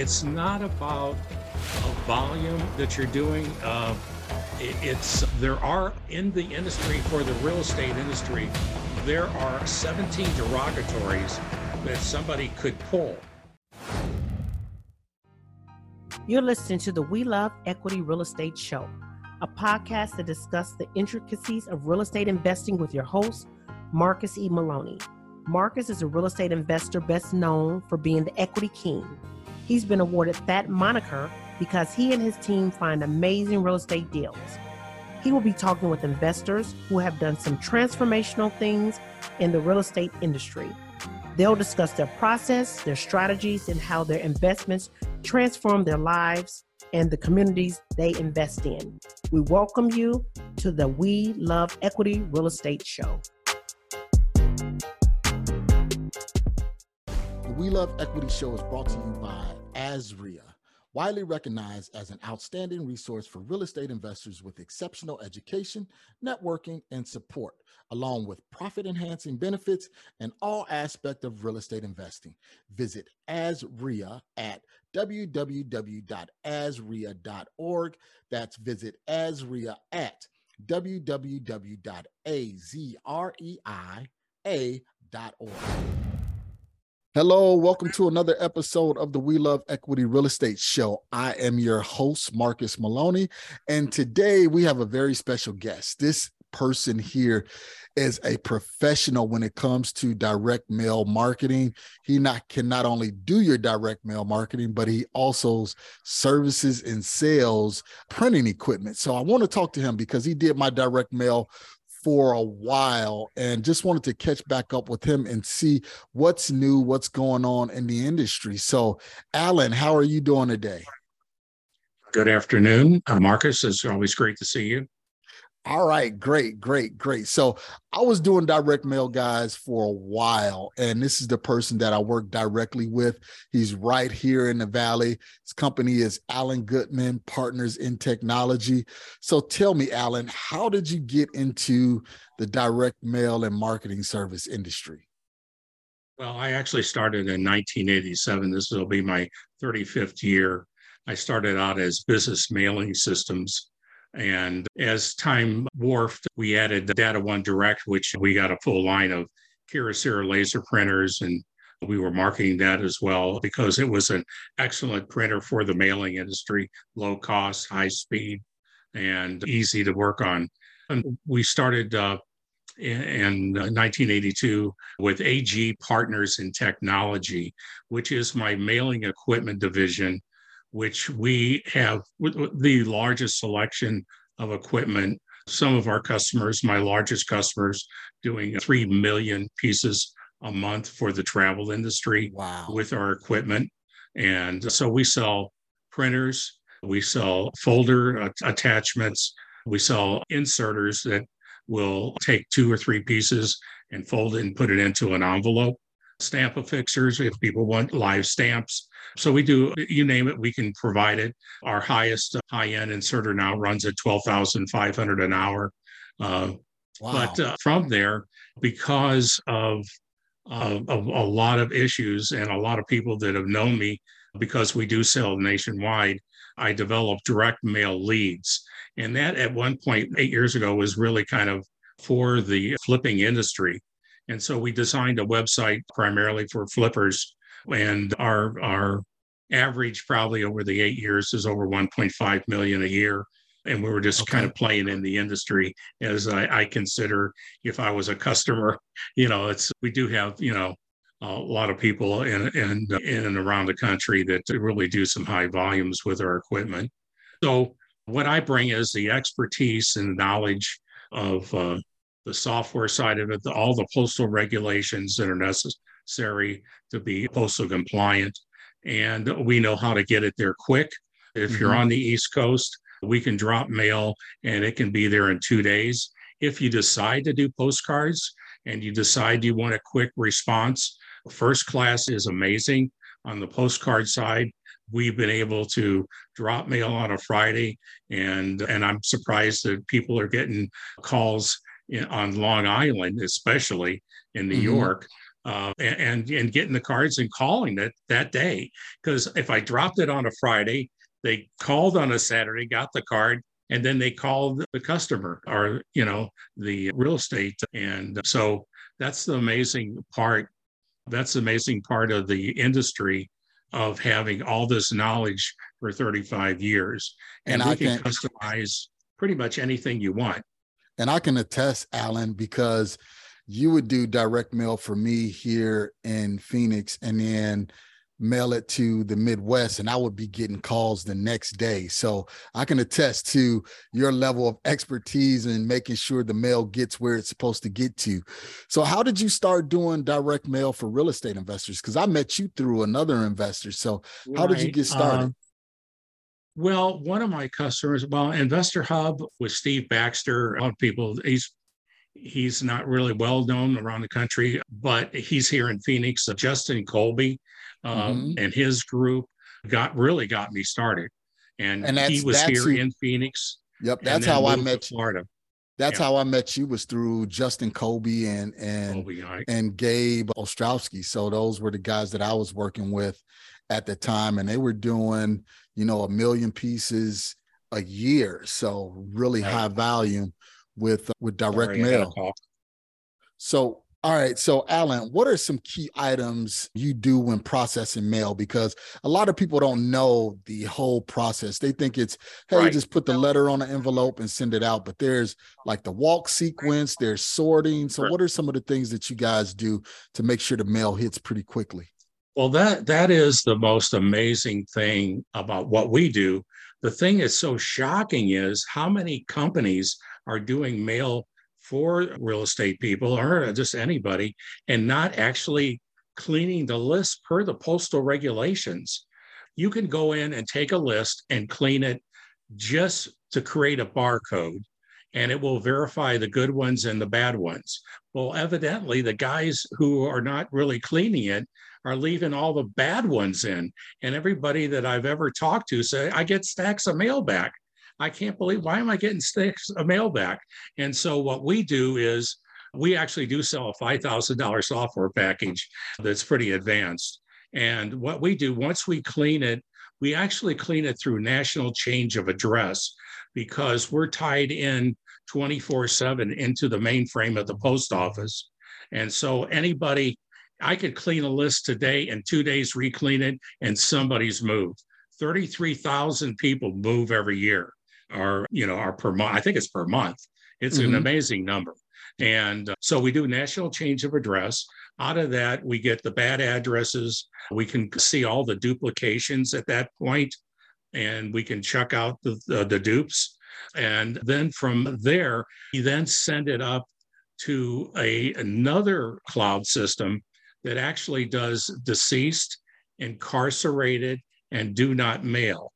it's not about a volume that you're doing. Uh, it's there are in the industry for the real estate industry, there are 17 derogatories that somebody could pull. You're listening to the We Love Equity Real Estate Show, a podcast that discusses the intricacies of real estate investing with your host, Marcus E. Maloney. Marcus is a real estate investor best known for being the equity king. He's been awarded that moniker because he and his team find amazing real estate deals. He will be talking with investors who have done some transformational things in the real estate industry. They'll discuss their process, their strategies, and how their investments transform their lives and the communities they invest in. We welcome you to the We Love Equity Real Estate Show. The We Love Equity Show is brought to you by AZREIA, widely recognized as an outstanding resource for real estate investors with exceptional education, networking, and support, along with profit enhancing benefits and all aspect of real estate investing. Visit AZREIA at www.azreia.org. That's visit AZREIA at www.azreia.org. Hello, welcome to another episode of the We Love Equity Real Estate Show. I am your host, Marcus Maloney, and today we have a very special guest. This person here is a professional when it comes to direct mail marketing. He not can not only do your direct mail marketing, but he also services and sells printing equipment. So I want to talk to him because he did my direct mail for a while and just wanted to catch back up with him and see what's new, what's going on in the industry. So, Alan, how are you doing today? Good afternoon. Uh, Marcus, it's always great to see you. All right, great, great, great. So I was doing direct mail guys for a while, and this is the person that I work directly with. He's right here in the Valley. His company is Alan Goodman Partners in Technology. So tell me, Alan, how did you get into the direct mail and marketing service industry? Well, I actually started in 1987. This will be my 35th year. I started out as business mailing systems and as time morphed, we added Data One Direct, which we got a full line of Kyocera laser printers and we were marketing that as well because it was an excellent printer for the mailing industry, low cost, high speed, and easy to work on. And we started uh, in 1982 with AG Partners in Technology, which is my mailing equipment division which we have the largest selection of equipment. Some of our customers, my largest customers, doing 3 million pieces a month for the travel industry wow. with our equipment. And so we sell printers, we sell folder attachments, we sell inserters that will take two or three pieces and fold it and put it into an envelope stamp affixers if people want live stamps. So we do, you name it, we can provide it. Our highest high end inserter now runs at 12,500 an hour. Uh, wow. But uh, from there, because of, of, of a lot of issues and a lot of people that have known me, because we do sell nationwide, I developed direct mail leads. And that at one point, eight years ago, was really kind of for the flipping industry and so we designed a website primarily for flippers. And our, our average probably over the eight years is over 1.5 million a year. And we were just okay. kind of playing in the industry as I, I consider if I was a customer, you know, it's, we do have, you know, a lot of people in, in, in and around the country that really do some high volumes with our equipment. So what I bring is the expertise and knowledge of uh, the software side of it, the, all the postal regulations that are necessary to be postal compliant. And we know how to get it there quick. If mm-hmm. you're on the East Coast, we can drop mail and it can be there in two days. If you decide to do postcards and you decide you want a quick response, first class is amazing. On the postcard side, we've been able to drop mail on a Friday, and and I'm surprised that people are getting calls in, on Long Island, especially in New mm-hmm. York, uh, and and getting the cards and calling it that day. Because if I dropped it on a Friday, they called on a Saturday, got the card, and then they called the customer or you know the real estate. And so that's the amazing part. That's the amazing part of the industry of having all this knowledge for 35 years, and, and I can, can customize pretty much anything you want. And I can attest, Alan, because you would do direct mail for me here in Phoenix and then mail it to the Midwest, and I would be getting calls the next day. So I can attest to your level of expertise in making sure the mail gets where it's supposed to get to. So, how did you start doing direct mail for real estate investors? Because I met you through another investor. So, how right. did you get started? Um, well, one of my customers, well, Investor Hub with Steve Baxter. A lot of people, he's He's not really well known around the country, but he's here in Phoenix. So Justin Colby um, mm-hmm. and his group got really got me started. And, and he was here who, in Phoenix. Yep, that's how I met you. Florida. That's yeah. how I met you was through Justin Colby and and Colby, right. and Gabe Ostrowski. So those were the guys that I was working with at the time, and they were doing you know a million pieces a year, so really right. high volume with uh, with direct Sorry, mail. So, all right. So, Alan, what are some key items you do when processing mail? Because a lot of people don't know the whole process. They think it's, hey, right. just put the letter on an envelope and send it out. But there's like the walk sequence, there's sorting. So, right. what are some of the things that you guys do to make sure the mail hits pretty quickly? Well, that that is the most amazing thing about what we do. The thing that's so shocking is how many companies are doing mail for real estate people or just anybody and not actually cleaning the list per the postal regulations. You can go in and take a list and clean it just to create a barcode and it will verify the good ones and the bad ones. Well, evidently, the guys who are not really cleaning it are leaving all the bad ones in. And everybody that I've ever talked to say, I get stacks of mail back. I can't believe why am I getting sticks of mail back? And so what we do is we actually do sell a $5,000 software package that's pretty advanced. And what we do once we clean it, we actually clean it through national change of address because we're tied in 24 7 into the mainframe of the post office. And so anybody, I could clean a list today and two days reclean it and somebody's moved. 33,000 people move every year are, you know, are per month. I think it's per month. It's mm-hmm. an amazing number. And uh, so we do national change of address. Out of that, we get the bad addresses. We can see all the duplications at that point, and we can check out the, the, the dupes. And then from there, you then send it up to a another cloud system that actually does deceased, incarcerated, and do not mail.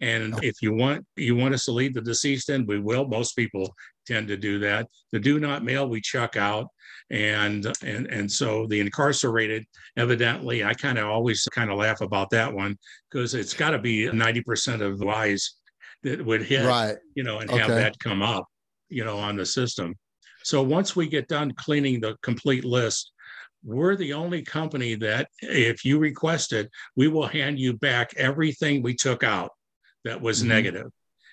And oh. if you want you want us to leave the deceased in, we will. Most people tend to do that. The do not mail we chuck out, and and and so the incarcerated, evidently, I kind of always kind of laugh about that one because it's got to be ninety percent of the wise that would hit, right. you know, and okay. have that come up, you know, on the system. So once we get done cleaning the complete list, we're the only company that if you request it, we will hand you back everything we took out that was mm-hmm. negative.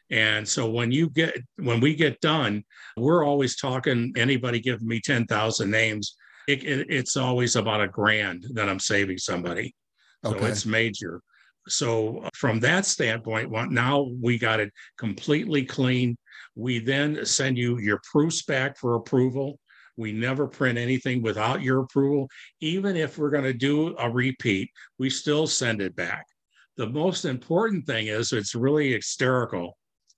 And so when you get when we get done, we're always talking. Anybody giving me ten thousand names, it, it, it's always about a grand that I'm saving somebody. So okay. it's major. So uh, from that standpoint, now we got it completely clean. We then send you your proofs back for approval. We never print anything without your approval. Even if we're going to do a repeat, we still send it back the most important thing is it's really hysterical.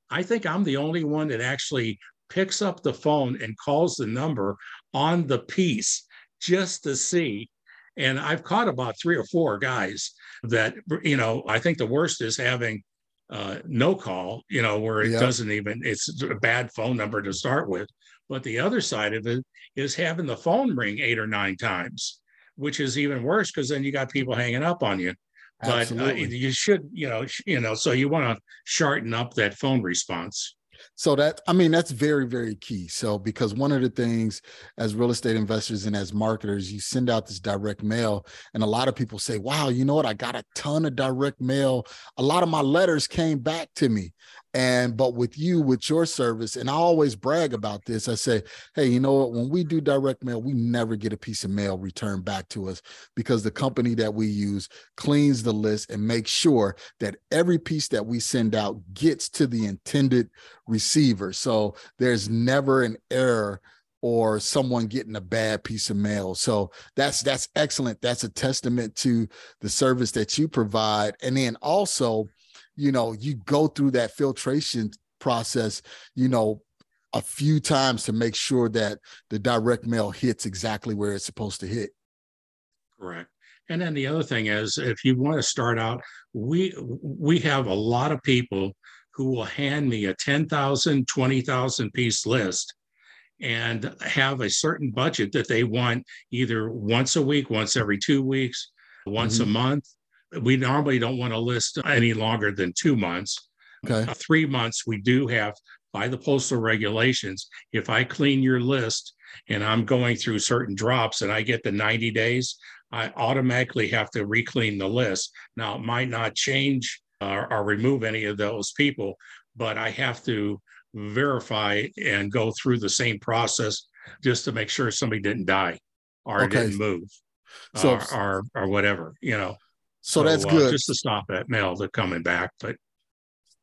I think I'm the only one that actually picks up the phone and calls the number on the piece just to see. And I've caught about three or four guys that, you know, I think the worst is having uh, no call, you know, where it doesn't even, it's a bad phone number to start with. But the other side of it is having the phone ring eight or nine times, which is even worse because then you got people hanging up on you but uh, you should you know you know so you want to shorten up that phone response So that I mean that's very very key. So because one of the things as real estate investors and as marketers, you send out this direct mail, and a lot of people say, "Wow, you know what? I got a ton of direct mail. A lot of my letters came back to me." And but with you, with your service, and I always brag about this. I say, hey, you know what? When we do direct mail, we never get a piece of mail returned back to us because the company that we use cleans the list and makes sure that every piece that we send out gets to the intended receiver. So there's never an error or someone getting a bad piece of mail. So that's that's excellent. That's a testament to the service that you provide. And then also you know, you go through that filtration process, you know, a few times to make sure that the direct mail hits exactly where it's supposed to hit. Correct. And then the other thing is if you want to start out, we we have a lot of people who will hand me a 10,000, 20,000 piece list and have a certain budget that they want either once a week, once every two weeks, once mm-hmm. a month, we normally don't want to list any longer than two months. Okay. Uh, three months, we do have by the postal regulations. If I clean your list and I'm going through certain drops and I get the 90 days, I automatically have to reclean the list. Now, it might not change or, or remove any of those people, but I have to verify and go through the same process just to make sure somebody didn't die or okay. didn't move so, or, or, or whatever, you know. So, so that's uh, good. Just to stop that mail to coming back, but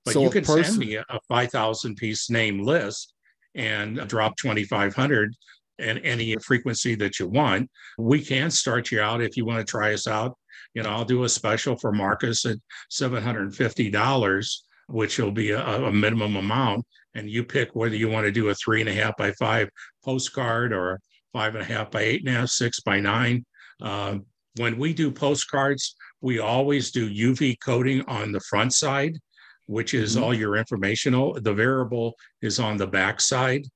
but so you can person, send me a, a five thousand piece name list and drop twenty five hundred and any frequency that you want. We can start you out if you want to try us out. You know, I'll do a special for Marcus at seven hundred and fifty dollars, which will be a, a minimum amount, and you pick whether you want to do a three and a half by five postcard or five and a half by eight and a half, six by nine. Uh, when we do postcards, we always do UV coating on the front side, which is mm-hmm. all your informational. The variable is on the back side.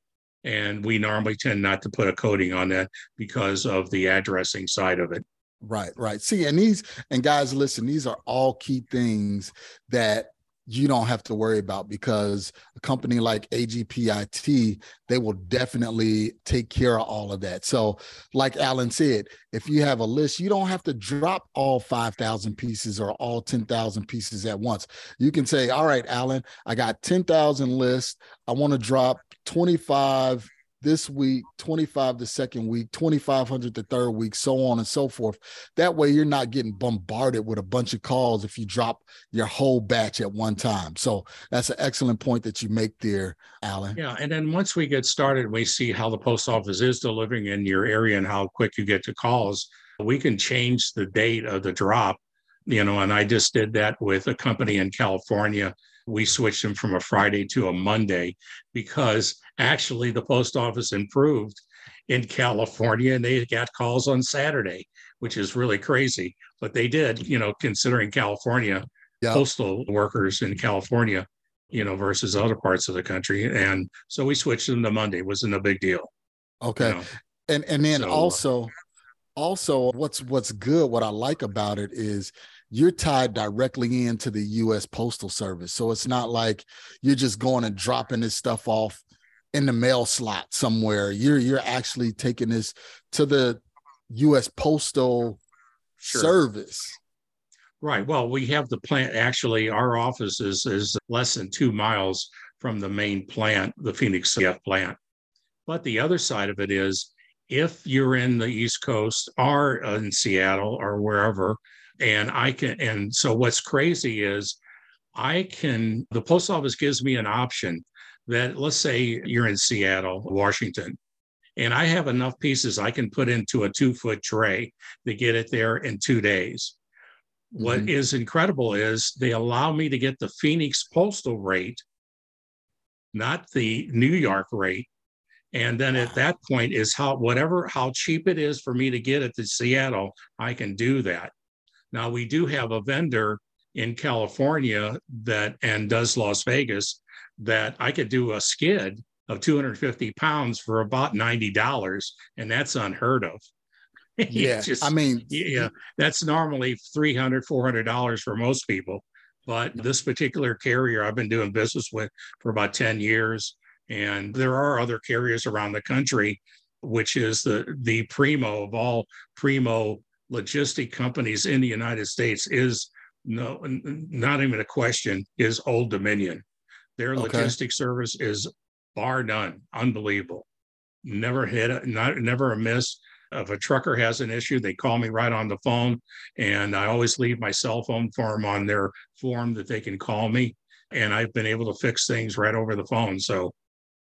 And we normally tend not to put a coating on that because of the addressing side of it. Right, right. See, and these, and guys, listen, these are all key things that you don't have to worry about because a company like AGPIT, they will definitely take care of all of that. So, like Alan said, if you have a list, you don't have to drop all 5,000 pieces or all 10,000 pieces at once. You can say, All right, Alan, I got 10,000 lists. I want to drop 25 this week, 25 the second week, 2500 the third week, so on and so forth. That way you're not getting bombarded with a bunch of calls if you drop your whole batch at one time. So that's an excellent point that you make there, Alan. Yeah. And then once we get started, we see how the post office is delivering in your area and how quick you get to calls. We can change the date of the drop, you know, and I just did that with a company in California we switched them from a Friday to a Monday because actually the post office improved in California and they got calls on Saturday, which is really crazy. But they did, you know, considering California, yeah. postal workers in California, you know, versus other parts of the country. And so we switched them to Monday. It wasn't a big deal. Okay. You know? And and then so, uh, also also what's what's good, what I like about it is you're tied directly into the US Postal Service. So it's not like you're just going and dropping this stuff off in the mail slot somewhere. You're you're actually taking this to the US Postal sure. Service. Right. Well, we have the plant actually our office is is less than 2 miles from the main plant, the Phoenix CF plant. But the other side of it is if you're in the East Coast or in Seattle or wherever, and I can, and so what's crazy is I can, the post office gives me an option that let's say you're in Seattle, Washington, and I have enough pieces I can put into a two foot tray to get it there in two days. Mm-hmm. What is incredible is they allow me to get the Phoenix postal rate, not the New York rate. And then at that point is how whatever how cheap it is for me to get it to Seattle, I can do that. Now we do have a vendor in California that and does Las Vegas that I could do a skid of 250 pounds for about $90 and that's unheard of. Yeah. just, I mean, yeah, that's normally 300, 400 dollars for most people. But this particular carrier I've been doing business with for about 10 years. And there are other carriers around the country, which is the, the primo of all primo logistic companies in the United States is no, not even a question, is Old Dominion. Their okay. logistic service is bar none, unbelievable. Never hit, a, not never a miss. If a trucker has an issue, they call me right on the phone, and I always leave my cell phone for them on their form that they can call me. And I've been able to fix things right over the phone. So,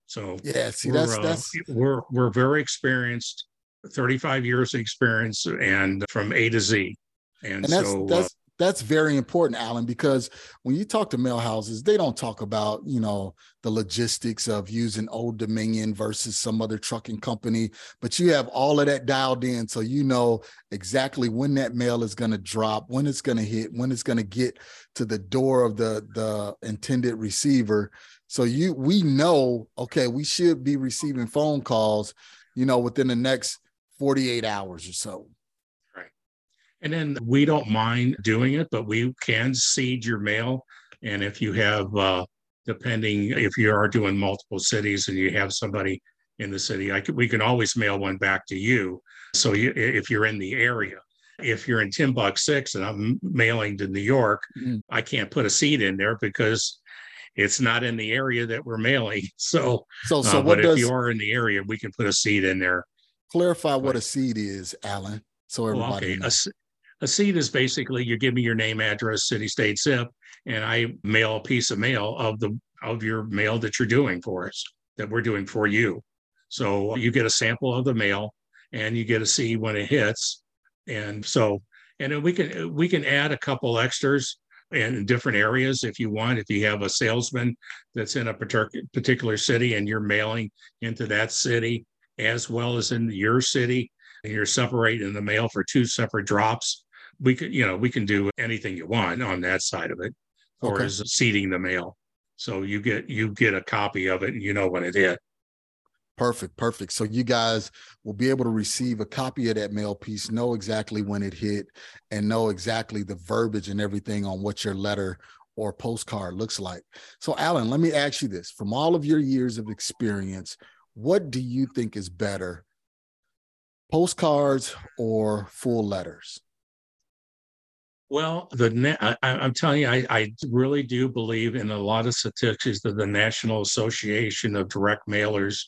so yeah, see, that's uh, that's we're we're very experienced, thirty five years of experience, and from A to Z. And, and that's so, uh, that's uh, that's very important, Alan, because when you talk to mail houses, they don't talk about, you know, the logistics of using Old Dominion versus some other trucking company, but you have all of that dialed in. So you know exactly when that mail is going to drop, when it's going to hit, when it's going to get to the door of the, the intended receiver. So you we know, okay, we should be receiving phone calls, you know, within the next 48 hours or so. Right. And then we don't mind doing it, but we can seed your mail. And if you have, uh, depending if you are doing multiple cities and you have somebody in the city, I could, we can always mail one back to you. So you, if you're in the area, if you're in Timbuk six and I'm mailing to New York, mm-hmm. I can't put a seed in there because it's not in the area that we're mailing. So, so, so uh, but does, if you are in the area, we can put a seed in there. Clarify what a seed is, Alan, so everybody okay. knows. A, a seed is basically you give me your name, address, city, state, zip, and I mail a piece of mail of the of your mail that you're doing for us, that we're doing for you. So you get a sample of the mail and you get to see when it hits. And so, and then we can we can add a couple extras in different areas if you want. If you have a salesman that's in a particular city and you're mailing into that city as well as in your city, and you're separating the mail for two separate drops, we could, you know, we can do anything you want on that side of it, or okay. is seeding the mail. So you get you get a copy of it and you know when it hit. Perfect, perfect. So you guys will be able to receive a copy of that mail piece, know exactly when it hit, and know exactly the verbiage and everything on what your letter or postcard looks like. So, Alan, let me ask you this: from all of your years of experience, what do you think is better, postcards or full letters? Well, the I, am telling you, I, I really do believe in a lot of statistics that the National Association of Direct Mailers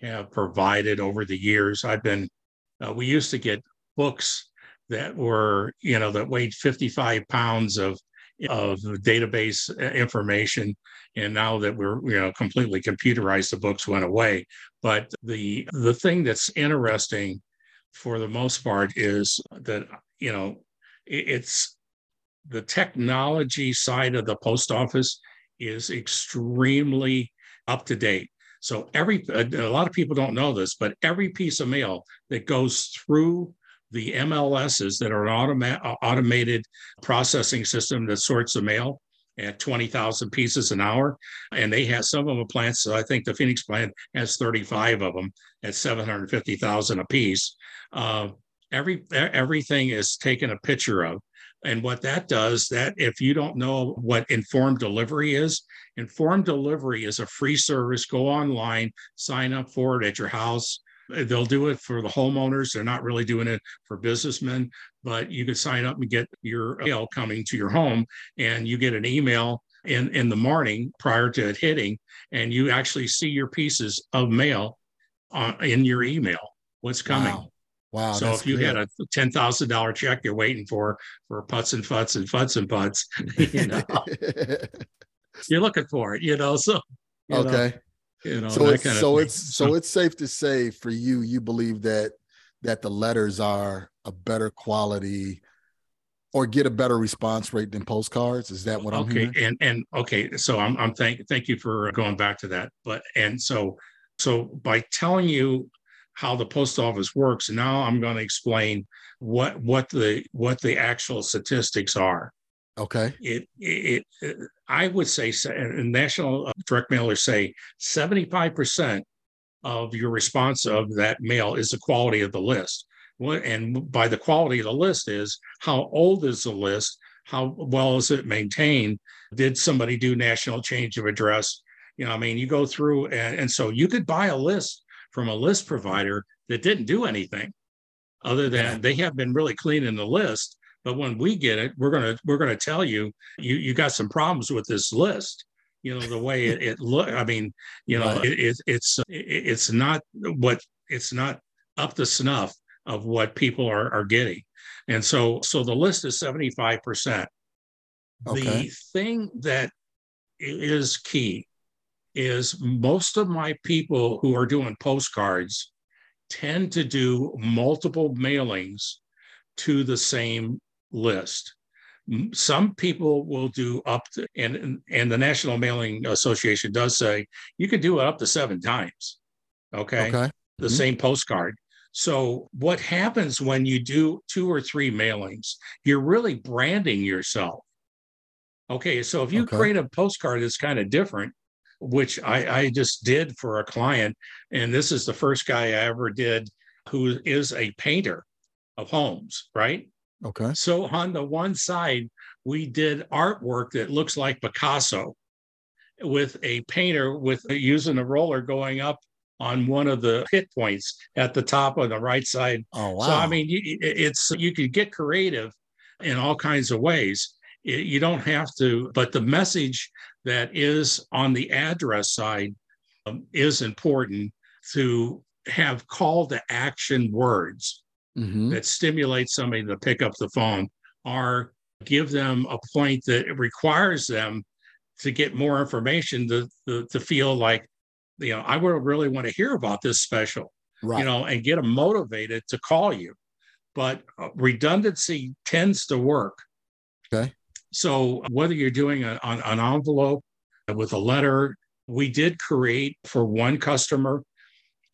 have provided over the years. I've been, uh, we used to get books that were, you know, that weighed 55 pounds of of database uh, information, and now that we're, you know, completely computerized, the books went away. But the the thing that's interesting, for the most part, is that you know it's the technology side of the post office is extremely up to date. So every a lot of people don't know this, but every piece of mail that goes through the MLSs that are an automa- uh, automated processing system that sorts the mail at 20,000 pieces an hour. And they have some of them plants. So I think the Phoenix plant has 35 of them at 750,000 a piece. Uh, every everything is taken a picture of and what that does, that if you don't know what informed delivery is, informed delivery is a free service. Go online, sign up for it at your house. They'll do it for the homeowners. They're not really doing it for businessmen, but you can sign up and get your mail coming to your home, and you get an email in in the morning prior to it hitting, and you actually see your pieces of mail uh, in your email. What's coming? Wow. Wow. So if you good. had a ten thousand dollar check you're waiting for for putts and futs and futs and putts, you know, you're looking for it, you know. So you okay. Know, you know, so it's so it's so it's safe to say for you, you believe that that the letters are a better quality or get a better response rate than postcards. Is that what I'm okay? And and okay, so I'm I'm thank thank you for going back to that. But and so so by telling you how the post office works. Now I'm going to explain what what the what the actual statistics are. Okay. It it, it I would say and national uh, direct mailers say 75% of your response of that mail is the quality of the list. What and by the quality of the list is how old is the list? how well is it maintained? Did somebody do national change of address? You know, I mean, you go through and, and so you could buy a list from a list provider that didn't do anything other than they have been really cleaning the list. But when we get it, we're gonna we're gonna tell you you you got some problems with this list. You know the way it, it look. I mean, you know, it, it, it's it's not what it's not up to snuff of what people are are getting. And so so the list is 75%. Okay. The thing that is key is most of my people who are doing postcards tend to do multiple mailings to the same list. Some people will do up to, and, and the National Mailing Association does say you can do it up to seven times. Okay. okay. The mm-hmm. same postcard. So, what happens when you do two or three mailings? You're really branding yourself. Okay. So, if you okay. create a postcard that's kind of different, which I, I just did for a client, and this is the first guy I ever did who is a painter of homes, right? Okay. So on the one side, we did artwork that looks like Picasso with a painter with using a roller going up on one of the hit points at the top on the right side. Oh wow! So I mean, it's you could get creative in all kinds of ways. You don't have to, but the message that is on the address side um, is important to have call to action words mm-hmm. that stimulate somebody to pick up the phone or give them a point that requires them to get more information to, to, to feel like you know, I would really want to hear about this special, right. you know, and get them motivated to call you. But uh, redundancy tends to work. Okay. So whether you're doing a, an, an envelope with a letter, we did create for one customer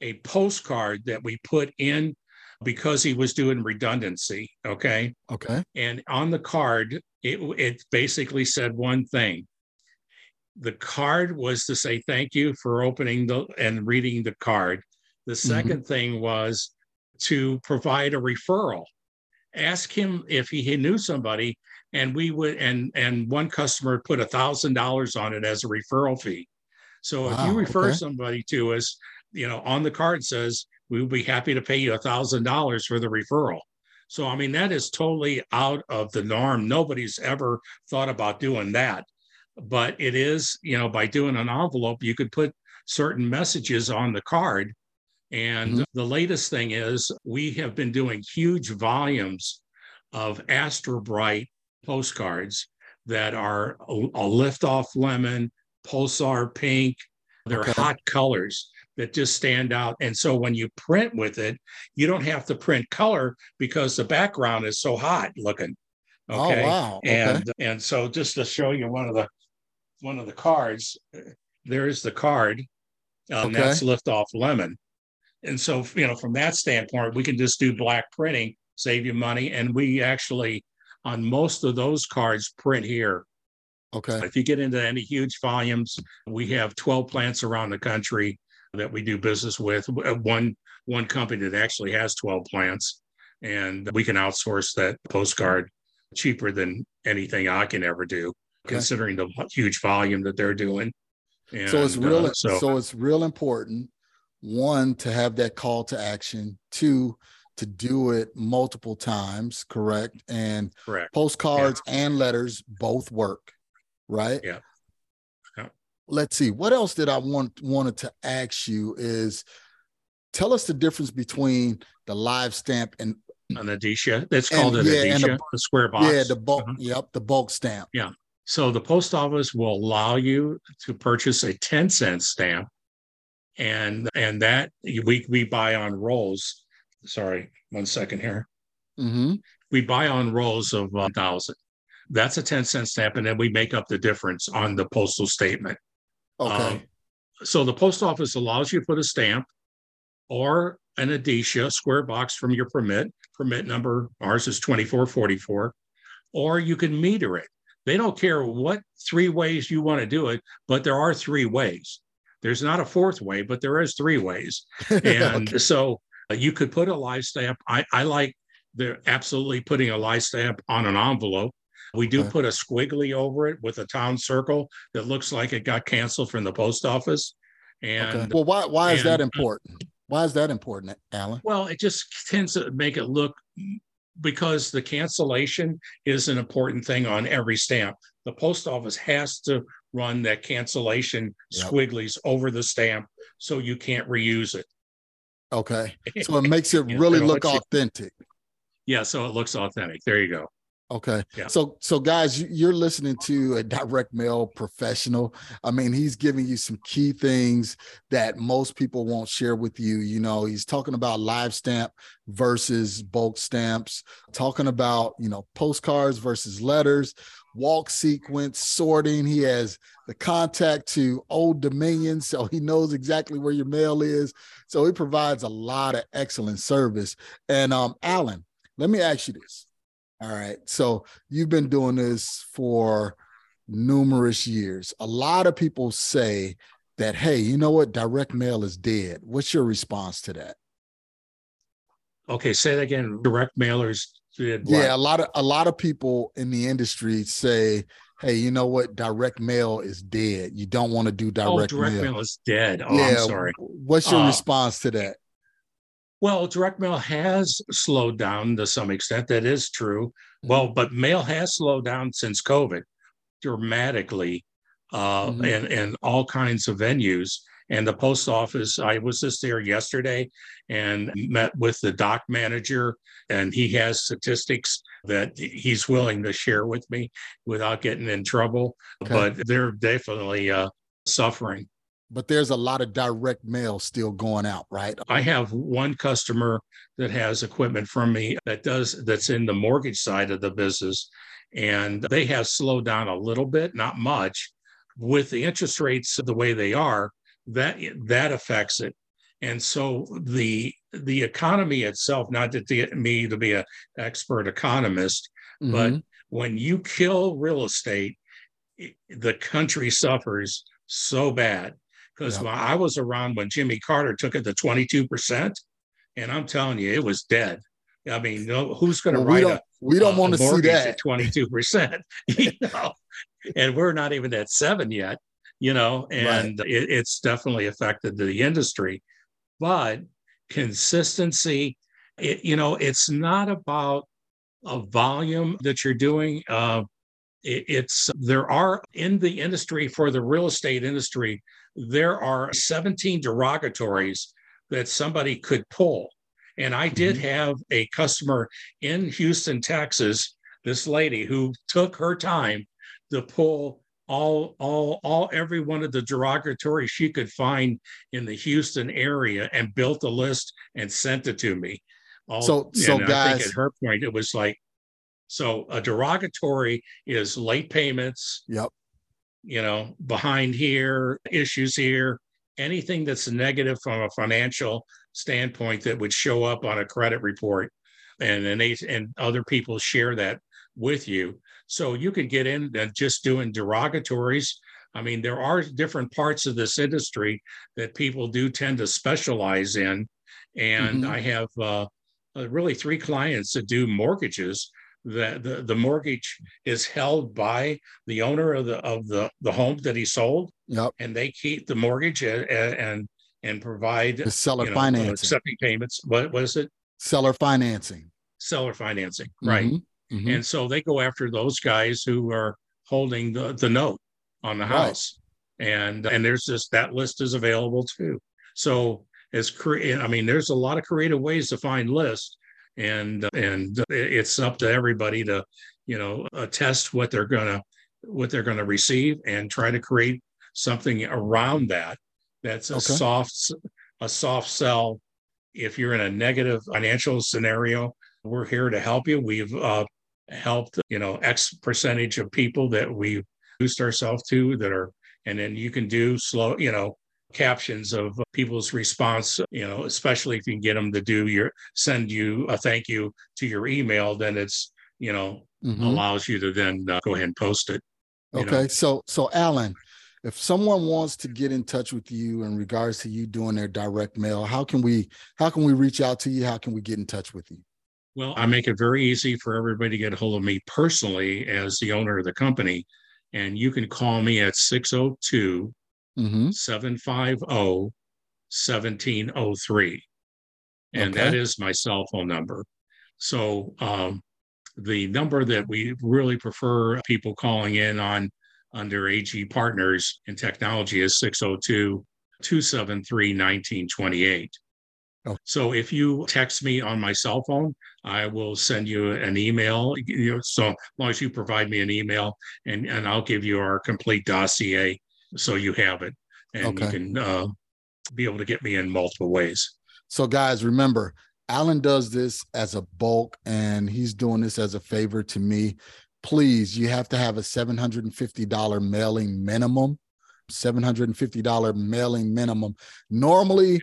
a postcard that we put in because he was doing redundancy. Okay. Okay. And on the card, it, it basically said one thing the card was to say thank you for opening the and reading the card. The 2nd mm-hmm. thing was to provide a referral. Ask him if he knew somebody, and we would and and one customer put a thousand dollars on it as a referral fee. So wow, if you refer okay. somebody to us, you know, on the card says we would be happy to pay you a thousand dollars for the referral. So I mean that is totally out of the norm. Nobody's ever thought about doing that but it is, you know, by doing an envelope, you could put certain messages on the card. And mm-hmm. the latest thing is we have been doing huge volumes of Astrobright postcards that are a, a lift-off lemon, pulsar pink. They're okay. hot colors that just stand out. And so when you print with it, you don't have to print color because the background is so hot looking. Oh, okay. Oh, wow. Okay. And and so just to show you one of the one of the cards, there's the card. Um, okay. That's lift off lemon. And so, you know, from that standpoint, we can just do black printing, save you money. And we actually, on most of those cards, print here. Okay. If you get into any huge volumes, we have 12 plants around the country that we do business with. Uh, one one company that actually has 12 plants, and we can outsource that postcard cheaper than anything I can ever do okay. considering the huge volume that they're doing. And, so it's real. Uh, so, so it's real important. One to have that call to action. Two to do it multiple times. Correct. And correct. Postcards yeah. and letters both work. Right. Yeah. yeah. Let's see. What else did I want wanted to ask you is tell us the difference between the live stamp and an indicia. That's called and, an yeah, indicia, the, the, square box. Yeah, the bulk. Uh-huh. Yep, the bulk stamp. Yeah. So the post office will allow you to purchase a 10 cent stamp and and that we we buy on rolls. Sorry, one second here. Mm-hmm. We buy on rolls of a thousand. That's a 10 cent stamp, and then we make up the difference on the postal statement. Okay. Um, so the post office allows you to put a stamp or an indicia square box from your permit. Permit number, ours is 2444, or you can meter it. They don't care what three ways you want to do it, but there are three ways. There's not a fourth way, but there is three ways. And okay. so you could put a live stamp. I, I like the absolutely putting a live stamp on an envelope. We do Okay. put a squiggly over it with a town circle that looks like it got canceled from the post office. And Okay. Well, why why is that and- uh, important? Why is that important, Alan? Well, it just tends to make it look because the cancellation is an important thing on every stamp. The post office has to run that cancellation Yep. squigglies over the stamp so you can't reuse it. Okay. So it makes it really look you- authentic. Yeah, so it looks authentic. There you go. Okay. Yeah. So so guys, you're listening to a direct mail professional. I mean, he's giving you some key things that most people won't share with you. You know, he's talking about live stamp versus bulk stamps, talking about, you know, postcards versus letters, walk sequence, sorting. He has the contact to Old Dominion, so he knows exactly where your mail is. So he provides a lot of excellent service. And um, Alan, let me ask you this. All right. So you've been doing this for numerous years. A lot of people say that, hey, you know what? Direct mail is dead. What's your response to that? Okay, say that again. Direct mailers what? Yeah, a lot of a lot of people in the industry say, hey, you know what? Direct mail is dead. You don't want to do direct, oh, direct, mail. mail is dead. Oh, yeah. I'm sorry. What's your Uh, response to that? Well, direct mail has slowed down to some extent. That is true. Mm-hmm. Well, but mail has slowed down since COVID dramatically uh, Mhm. in, in all kinds of venues. And the post office, I was just there yesterday and met with the dock manager, and he has statistics that he's willing to share with me without getting in trouble. Okay. But they're definitely uh, suffering. But there's a lot of direct mail still going out, right? I have one customer that has equipment from me that does that's in the mortgage side of the business, and they have slowed down a little bit, not much, with the interest rates the way they are. That that affects it, and so the the economy itself. Not to get me to be an expert economist, but Mhm. when you kill real estate, the country suffers so bad. Because Yeah. I was around when Jimmy Carter took it to 22%, and I'm telling you, it was dead. I mean, no, who's going to Well, we write don't a, we don't a- want to see that. at 22%? you know, and we're not even at seven yet, you know, and it, it's definitely affected the industry. But consistency, it, you know, it's not about a volume that you're doing. Uh, it- it's there are in the industry for the real estate industry, there are 17 derogatories that somebody could pull. And I did Mhm. have a customer in Houston, Texas, this lady who took her time to pull all all all every one of the derogatory she could find in the Houston area and built a list and sent it to me. All, So- so and I think guys- at her point it was like so a derogatory is late payments, Yep. you know, behind here, issues here, anything that's negative from a financial standpoint that would show up on a credit report. And and, they and other people share that with you. So you could get in and just doing derogatories. I mean, there are different parts of this industry that people do tend to specialize in. And Mhm. I have uh, uh, really three clients that do mortgages that the, the mortgage is held by the owner of the of the the home that he sold Yep. and they keep the mortgage and and, and provide The seller you know, uh, financing. accepting payments what is it Seller financing. seller financing right Mhm. Mhm. and so they go after those guys who are holding the, the note on the Right. house and and there's just that list is available too so as cre- i mean there's a lot of creative ways to find lists and and it's up to everybody to you know attest what they're gonna what they're gonna receive and try to create something around that that's a Okay. soft a soft sell if you're in a negative financial scenario we're here to help you we've uh, helped you know x percentage of people that we've introduced ourselves to that are and then you can do slow you know captions of people's response you know especially if you can get them to do your send you a thank you to your email then it's you know Mhm. allows you to then uh, go ahead and post it you know. Okay, so so Alan, if someone wants to get in touch with you in regards to you doing their direct mail, how can we how can we reach out to you? How can we get in touch with you? Well, I make it very easy for everybody to get a hold of me personally as the owner of the company. And you can call me at 602 Mm-hmm. 750 1703. And Okay. that is my cell phone number. So um, the number that we really prefer people calling in on under AG Partners in Technology is 602 273 1928. Oh. So if you text me on my cell phone, I will send you an email. You know, so as long as you provide me an email, and and I'll give you our complete dossier, so you have it, and you can uh, be able to get me in multiple ways. So, guys, remember, Allan does this as a bulk and he's doing this as a favor to me. Please, you have to have a $750 mailing minimum. $750 mailing minimum. Normally,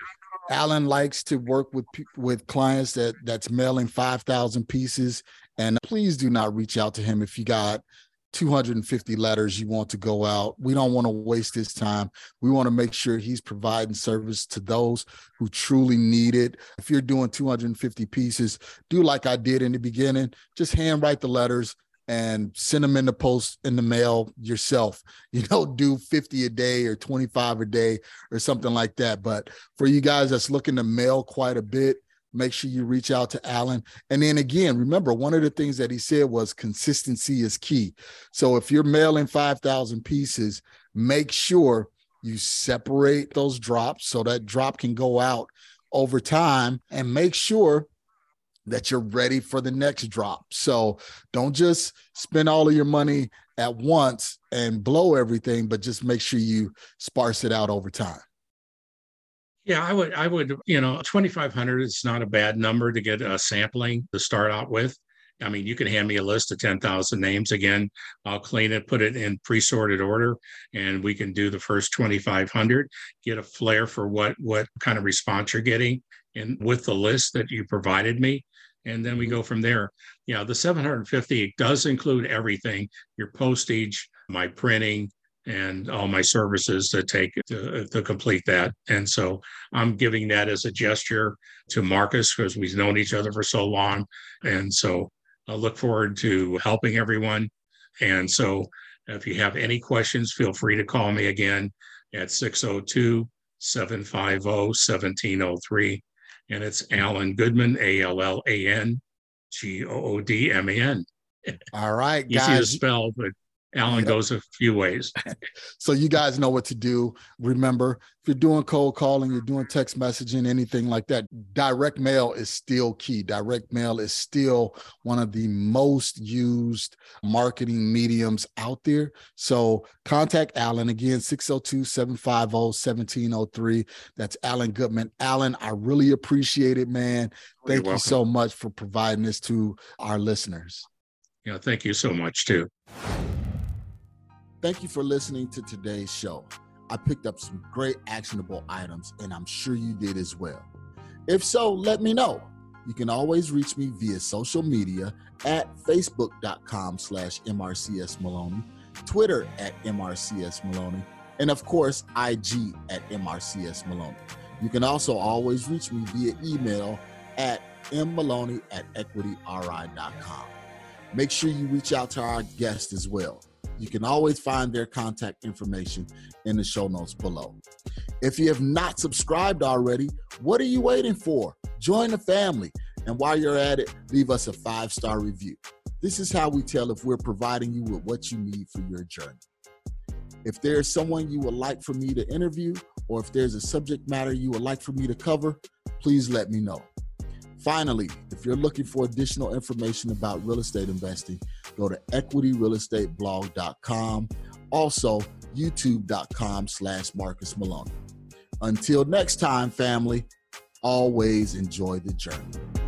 Allan likes to work with with clients that that's mailing 5,000 pieces and please do not reach out to him if you got 250 letters you want to go out. We don't want to waste his time. We want to make sure he's providing service to those who truly need it. If you're doing 250 pieces, do like I did in the beginning, just handwrite the letters and send them in the post in the mail yourself. You know, do 50 a day or 25 a day or something like that. But for you guys that's looking to mail quite a bit, make sure you reach out to Allan. And then again, remember one of the things that he said was consistency is key. So if you're mailing 5,000 pieces, make sure you separate those drops so that drop can go out over time and make sure that you're ready for the next drop. So don't just spend all of your money at once and blow everything, but just make sure you sparse it out over time. Yeah, I would, I would, you know, 2,500 is not a bad number to get a sampling to start out with. I mean, you can hand me a list of 10,000 names. Again, I'll clean it, put it in pre-sorted order, and we can do the first 2,500, get a flair for what, what kind of response you're getting and with the list that you provided me. And then we mm-hmm. go from there. Yeah, the 750 does include everything, your postage, my printing, and all my services that take to, to complete that. And so I'm giving that as a gesture to Marcus because we've known each other for so long. And so I look forward to helping everyone. And so if you have any questions, feel free to call me again at 602 750 1703. And it's Allan Goodman, A L L A N G O O D M A N. All right, Easy to spell, but Allan Yep. goes a few ways. So you guys know what to do. Remember, if you're doing cold calling, you're doing text messaging, anything like that, direct mail is still key. Direct mail is still one of the most used marketing mediums out there. So contact Allan again, 602-750-1703. That's Allan Goodman. Allan, I really appreciate it, man. Thank you so much for providing this to our listeners. Yeah, thank you so much too. Thank you for listening to today's show. I picked up some great actionable items, and I'm sure you did as well. If so, let me know. You can always reach me via social media at facebook.com slash MRCS Maloney, Twitter at MRCS Maloney, and of course, IG at MRCS Maloney. You can also always reach me via email at mmaloney at equityri.com. Make sure you reach out to our guest as well. You can always find their contact information in the show notes below. If you have not subscribed already, what are you waiting for? Join the family. And while you're at it, leave us a five star review. This is how we tell if we're providing you with what you need for your journey. If there's someone you would like for me to interview, or if there's a subject matter you would like for me to cover, please let me know. Finally, if you're looking for additional information about real estate investing, go to equityrealestateblog.com. Also, youtube.com slash Marcus Maloney. Until next time, family, always enjoy the journey.